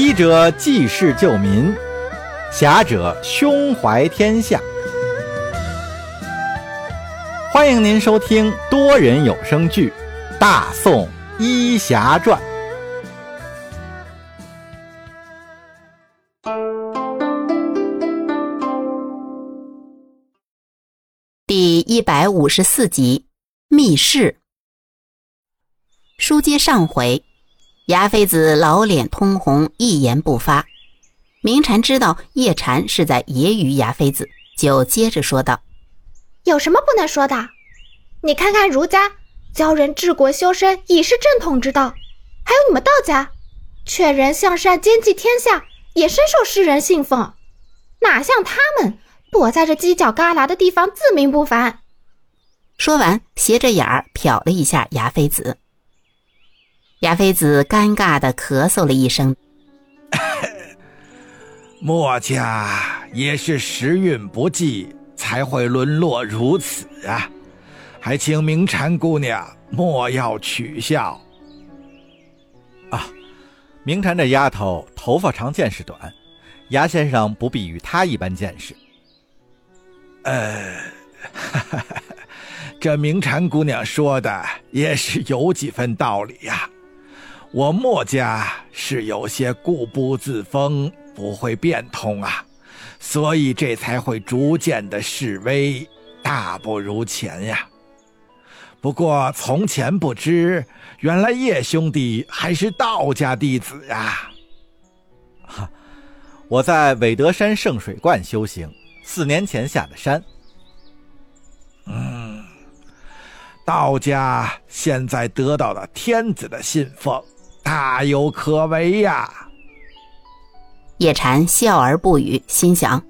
医者济世救民，侠者胸怀天下。欢迎您收听多人有声剧《大宋医侠传》第一百五十四集《密室》。书接上回，牙妃子老脸通红，一言不发。明禅知道叶禅是在揶揄牙妃子，就接着说道：“有什么不能说的？你看看儒家教人治国修身，已是正统之道；还有你们道家，劝人向善，兼济天下，也深受世人信奉。哪像他们，躲在这犄角旮旯的地方，自命不凡。”说完，斜着眼儿瞟了一下牙妃子。牙妃子尴尬的咳嗽了一声，墨家也是时运不济，才会沦落如此啊！还请明禅姑娘莫要取笑。啊，明禅这丫头头发长见识短，牙先生不必与她一般见识。呃，这明禅姑娘说的也是有几分道理呀。我墨家是有些固步自封，不会变通啊，所以这才会逐渐的式微，大不如前呀。不过从前不知，原来叶兄弟还是道家弟子呀。哈，我在韦德山圣水观修行，四年前下的山。嗯，道家现在得到了天子的信奉。大有可为呀！叶禅笑而不语，心想：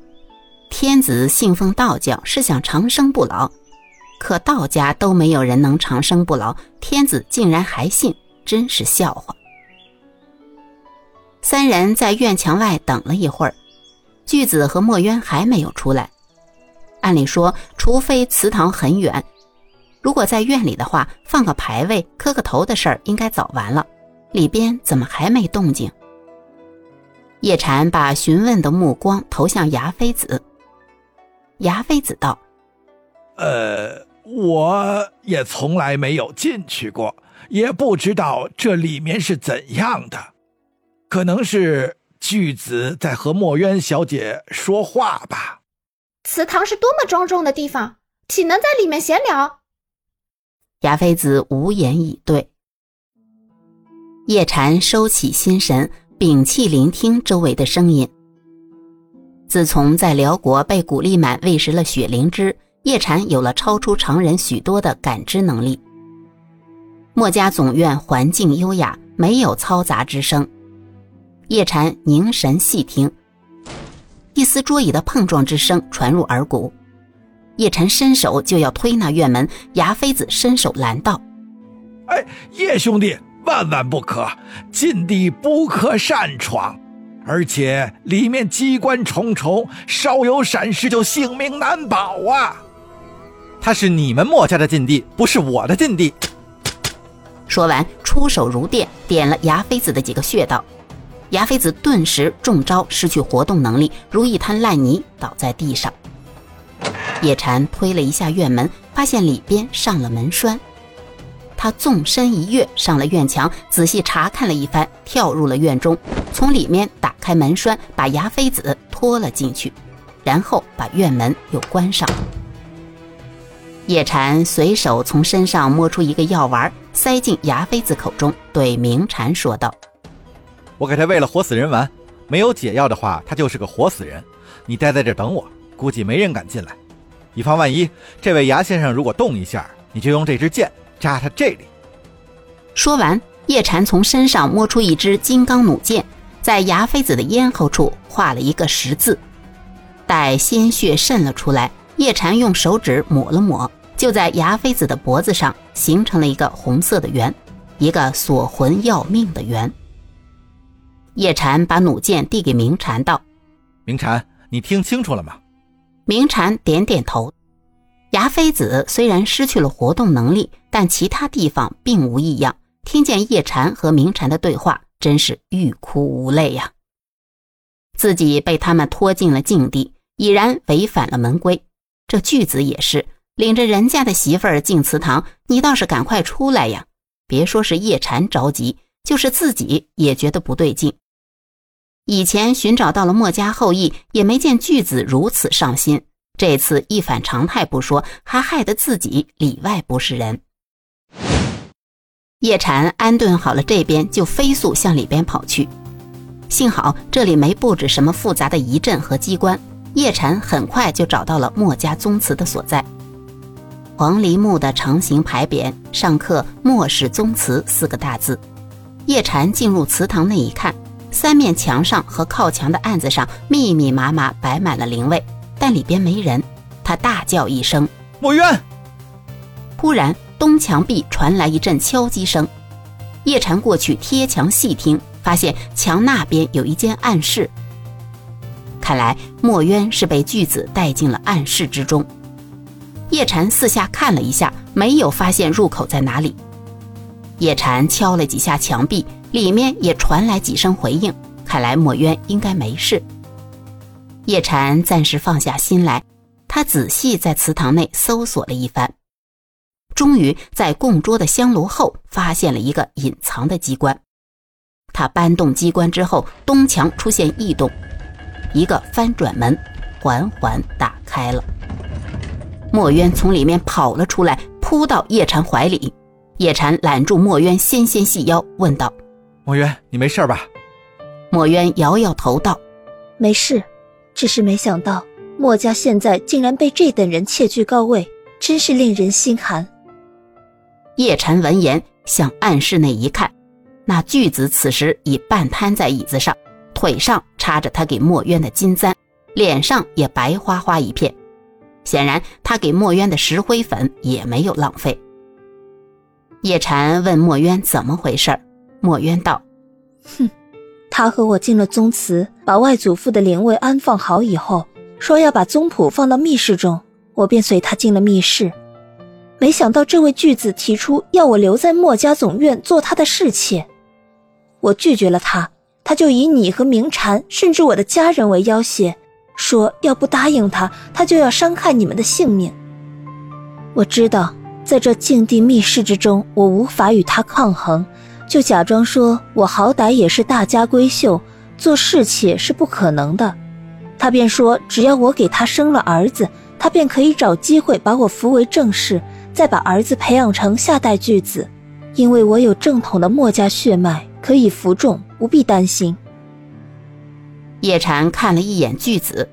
天子信奉道教是想长生不老，可道家都没有人能长生不老，天子竟然还信，真是笑话。三人在院墙外等了一会儿，巨子和墨渊还没有出来。按理说，除非祠堂很远，如果在院里的话，放个牌位、磕个头的事儿应该早完了。里边怎么还没动静？叶禅把询问的目光投向牙妃子。牙妃子道：“呃，我也从来没有进去过，也不知道这里面是怎样的。可能是巨子在和墨渊小姐说话吧。祠堂是多么庄重的地方，岂能在里面闲聊？”牙妃子无言以对。叶禅收起心神，屏气聆听周围的声音。自从在辽国被古力满喂食了雪灵芝，叶禅有了超出常人许多的感知能力。墨家总院环境优雅，没有嘈杂之声。叶禅凝神细听，一丝桌椅的碰撞之声传入耳骨。叶禅伸手就要推那院门，牙妃子伸手拦道：“哎，叶兄弟！”万万不可，禁地不可擅闯，而且里面机关重重，稍有闪失就性命难保啊！他是你们墨家的禁地，不是我的禁地。说完，出手如电，点了牙妃子的几个穴道，牙妃子顿时中招，失去活动能力，如一滩烂泥倒在地上。叶禅推了一下院门，发现里边上了门栓。他纵身一跃，上了院墙，仔细查看了一番，跳入了院中，从里面打开门栓，把牙妃子拖了进去，然后把院门又关上。叶禅随手从身上摸出一个药丸，塞进牙妃子口中，对明禅说道：“我给他喂了活死人丸，没有解药的话，他就是个活死人。你待在这等我，估计没人敢进来。以防万一，这位牙先生如果动一下，你就用这支剑。”扎他这里。说完，叶禅从身上摸出一支金刚弩箭，在牙妃子的咽喉处画了一个十字。待鲜血渗了出来，叶禅用手指抹了抹，就在牙妃子的脖子上形成了一个红色的圆，一个锁魂要命的圆。叶禅把弩箭递给明禅，道：“明禅，你听清楚了吗？”明禅点点头。牙妃子虽然失去了活动能力，但其他地方并无异样。听见叶禅和明禅的对话，真是欲哭无泪呀。自己被他们拖进了禁地，已然违反了门规。这巨子也是领着人家的媳妇儿进祠堂，你倒是赶快出来呀！别说是叶禅着急，就是自己也觉得不对劲。以前寻找到了墨家后裔，也没见巨子如此上心。这次一反常态不说，还害得自己里外不是人。叶禅安顿好了这边，就飞速向里边跑去。幸好这里没布置什么复杂的仪阵和机关，叶禅很快就找到了墨家宗祠的所在。黄梨木的长形牌匾上刻“墨氏宗祠”四个大字。叶禅进入祠堂内一看，三面墙上和靠墙的案子上密密麻麻摆满了灵位，但里边没人。他大叫一声：“墨渊！”忽然。东墙壁传来一阵敲击声，叶禅过去贴墙细听，发现墙那边有一间暗室。看来墨渊是被巨子带进了暗室之中。叶禅四下看了一下，没有发现入口在哪里。叶禅敲了几下墙壁，里面也传来几声回应。看来墨渊应该没事。叶禅暂时放下心来，他仔细在祠堂内搜索了一番。终于在供桌的香炉后发现了一个隐藏的机关，他搬动机关之后，东墙出现异动，一个翻转门缓缓打开了。墨渊从里面跑了出来，扑到叶禅怀里。叶禅揽住墨渊纤纤细腰，问道：“墨渊，你没事吧？”墨渊摇摇头道：“没事，只是没想到墨家现在竟然被这等人窃居高位，真是令人心寒。”叶禅闻言，向暗室内一看，那巨子此时已半瘫在椅子上，腿上插着他给墨渊的金簪，脸上也白花花一片。显然，他给墨渊的石灰粉也没有浪费。叶禅问墨渊怎么回事墨渊道：“哼，他和我进了宗祠，把外祖父的灵位安放好以后，说要把宗谱放到密室中，我便随他进了密室。”没想到这位巨子提出要我留在墨家总院做他的侍妾，我拒绝了他，他就以你和明禅甚至我的家人为要挟，说要不答应他，他就要伤害你们的性命。我知道在这禁地密室之中，我无法与他抗衡，就假装说我好歹也是大家闺秀，做侍妾是不可能的。他便说只要我给他生了儿子，他便可以找机会把我扶为正室。再把儿子培养成下代巨子，因为我有正统的墨家血脉，可以服众，不必担心。叶禅看了一眼巨子，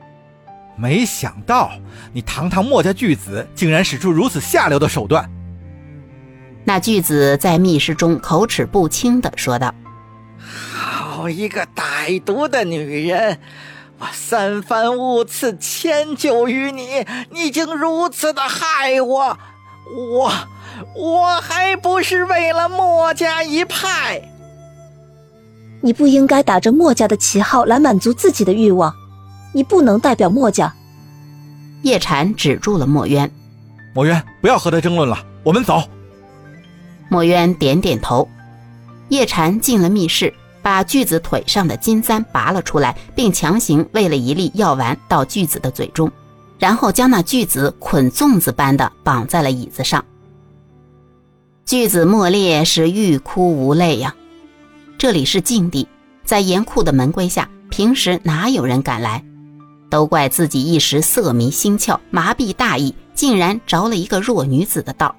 没想到你堂堂墨家巨子，竟然使出如此下流的手段。那巨子在密室中口齿不清的说道：“好一个歹毒的女人！我三番五次迁就于你，你竟如此的害我！”我我还不是为了墨家一派。你不应该打着墨家的旗号来满足自己的欲望，你不能代表墨家。叶禅止住了墨渊，墨渊，不要和他争论了，我们走。墨渊点点头。叶禅进了密室，把巨子腿上的金簪拔了出来，并强行喂了一粒药丸到巨子的嘴中。然后将那巨子捆粽子般的绑在了椅子上。巨子莫烈是欲哭无泪呀。这里是禁地，在严酷的门规下，平时哪有人敢来？都怪自己一时色迷心窍，麻痹大意，竟然着了一个弱女子的道。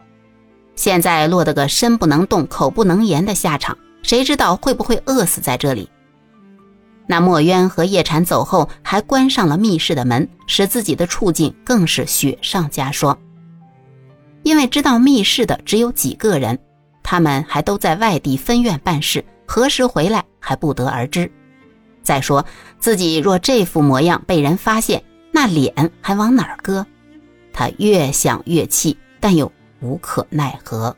现在落得个身不能动、口不能言的下场，谁知道会不会饿死在这里？那墨渊和叶禅走后，还关上了密室的门，使自己的处境更是雪上加霜。因为知道密室的只有几个人，他们还都在外地分院办事，何时回来还不得而知。再说自己若这副模样被人发现，那脸还往哪儿搁？他越想越气，但又无可奈何。